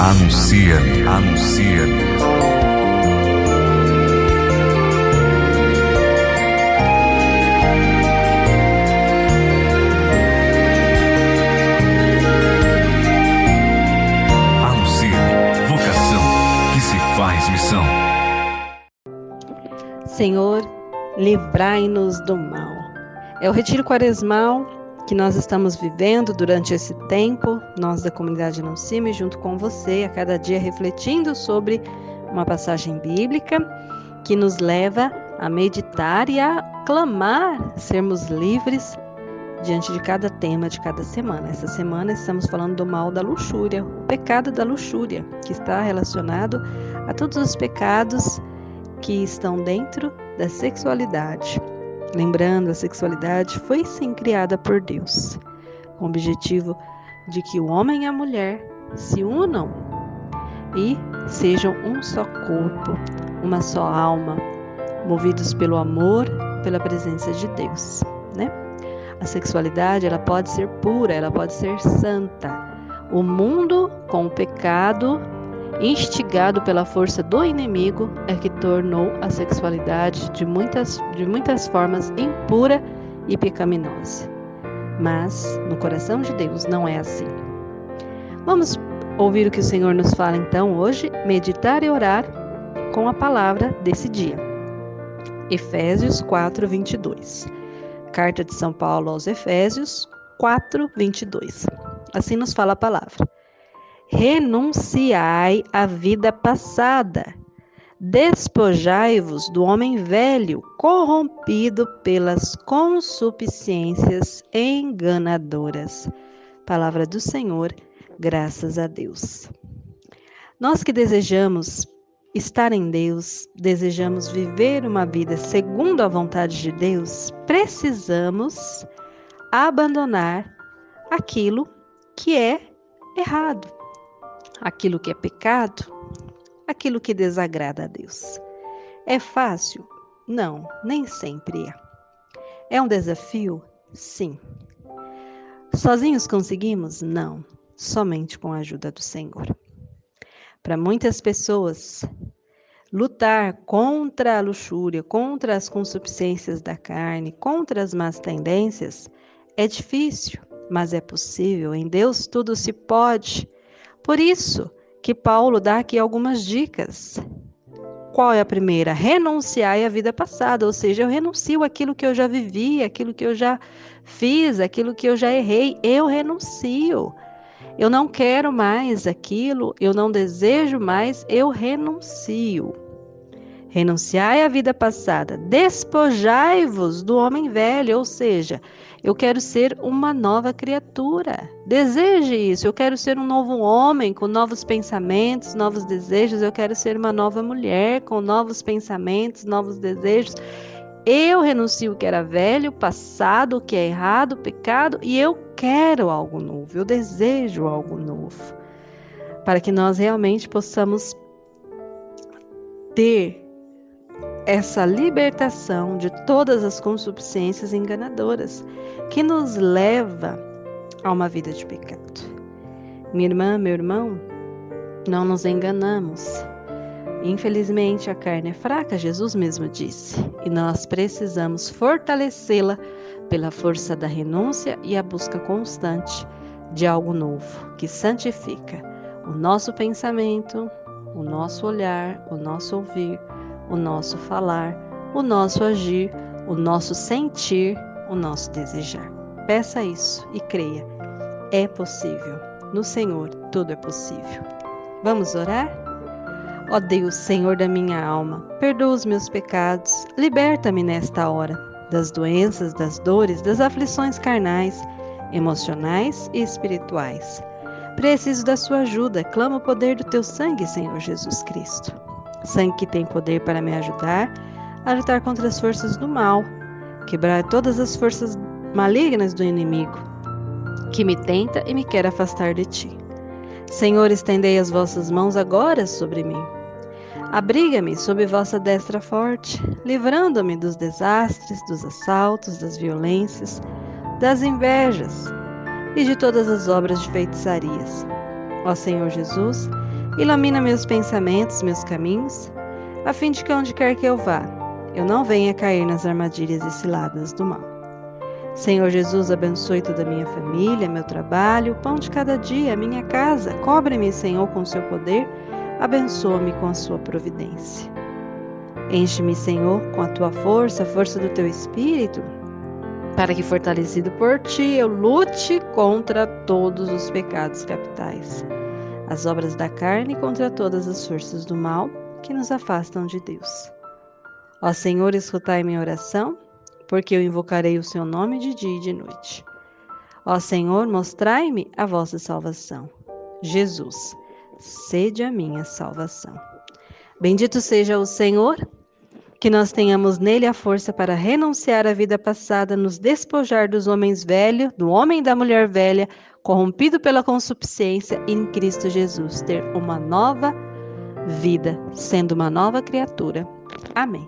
Anuncia-me, anuncia-me. Anuncia-me, vocação que se faz missão. Senhor, livrai-nos do mal. É o retiro quaresmal que nós estamos vivendo durante esse tempo, nós da comunidade Anuncime, junto com você, a cada dia refletindo sobre uma passagem bíblica que nos leva a meditar e a clamar sermos livres diante de cada tema de cada semana. Essa semana estamos falando do mal da luxúria, o pecado da luxúria, que está relacionado a todos os pecados que estão dentro da sexualidade. Lembrando, a sexualidade foi sim criada por Deus, com o objetivo de que o homem e a mulher se unam e sejam um só corpo, uma só alma, movidos pelo amor, pela presença de Deus, né? A sexualidade, ela pode ser pura, ela pode ser santa. O mundo com o pecado instigado pela força do inimigo, é que tornou a sexualidade de muitas, de muitas formas impura e pecaminosa. Mas no coração de Deus não é assim. Vamos ouvir o que o Senhor nos fala então hoje, meditar e orar com a palavra desse dia. Efésios 4, 22. Carta de São Paulo aos Efésios 4, 22. Assim nos fala a palavra renunciai à vida passada. Despojai-vos do homem velho, corrompido pelas consuficiências enganadoras. Palavra do Senhor, graças a Deus. Nós que desejamos estar em Deus, desejamos viver uma vida segundo a vontade de Deus, precisamos abandonar aquilo que é errado aquilo que é pecado, aquilo que desagrada a Deus. É fácil? Não, nem sempre é. É um desafio? Sim. Sozinhos conseguimos? Não, somente com a ajuda do Senhor. Para muitas pessoas, lutar contra a luxúria, contra as consuficiências da carne, contra as más tendências, é difícil, mas é possível. Em Deus tudo se pode. Por isso que Paulo dá aqui algumas dicas. Qual é a primeira? Renunciar à vida passada, ou seja, eu renuncio aquilo que eu já vivi, aquilo que eu já fiz, aquilo que eu já errei, eu renuncio. Eu não quero mais aquilo, eu não desejo mais, eu renuncio. Renunciai à vida passada, despojai-vos do homem velho, ou seja, eu quero ser uma nova criatura. Deseje isso. Eu quero ser um novo homem com novos pensamentos, novos desejos. Eu quero ser uma nova mulher com novos pensamentos, novos desejos. Eu renuncio o que era velho, passado, o que é errado, pecado, e eu quero algo novo. Eu desejo algo novo. Para que nós realmente possamos ter essa libertação de todas as consuficiências enganadoras que nos leva a uma vida de pecado. Minha irmã, meu irmão, não nos enganamos. Infelizmente, a carne é fraca, Jesus mesmo disse, e nós precisamos fortalecê-la pela força da renúncia e a busca constante de algo novo que santifica o nosso pensamento, o nosso olhar, o nosso ouvir, o nosso falar, o nosso agir, o nosso sentir, o nosso desejar. Peça isso e creia. É possível. No Senhor tudo é possível. Vamos orar? Ó Deus, Senhor da minha alma, perdoa os meus pecados, liberta-me nesta hora das doenças, das dores, das aflições carnais, emocionais e espirituais. Preciso da sua ajuda, clamo o poder do teu sangue, Senhor Jesus Cristo sangue que tem poder para me ajudar a lutar contra as forças do mal, quebrar todas as forças malignas do inimigo que me tenta e me quer afastar de ti. Senhor, estendei as vossas mãos agora sobre mim. Abriga-me sob vossa destra forte, livrando-me dos desastres, dos assaltos, das violências, das invejas e de todas as obras de feitiçarias. Ó Senhor Jesus, Ilumina meus pensamentos, meus caminhos, a fim de que onde quer que eu vá, eu não venha cair nas armadilhas e ciladas do mal. Senhor Jesus, abençoe toda a minha família, meu trabalho, o pão de cada dia, minha casa. Cobre-me, Senhor, com o seu poder. Abençoa-me com a sua providência. Enche-me, Senhor, com a tua força, a força do teu espírito, para que, fortalecido por ti, eu lute contra todos os pecados capitais, as obras da carne contra todas as forças do mal que nos afastam de Deus. Ó Senhor, escutai minha oração porque eu invocarei o seu nome de dia e de noite. Ó Senhor, mostrai-me a vossa salvação. Jesus, sede a minha salvação. Bendito seja o Senhor, que nós tenhamos nele a força para renunciar à vida passada, nos despojar dos homens velhos, do homem e da mulher velha, corrompido pela consuficiência, e em Cristo Jesus ter uma nova vida, sendo uma nova criatura. Amém.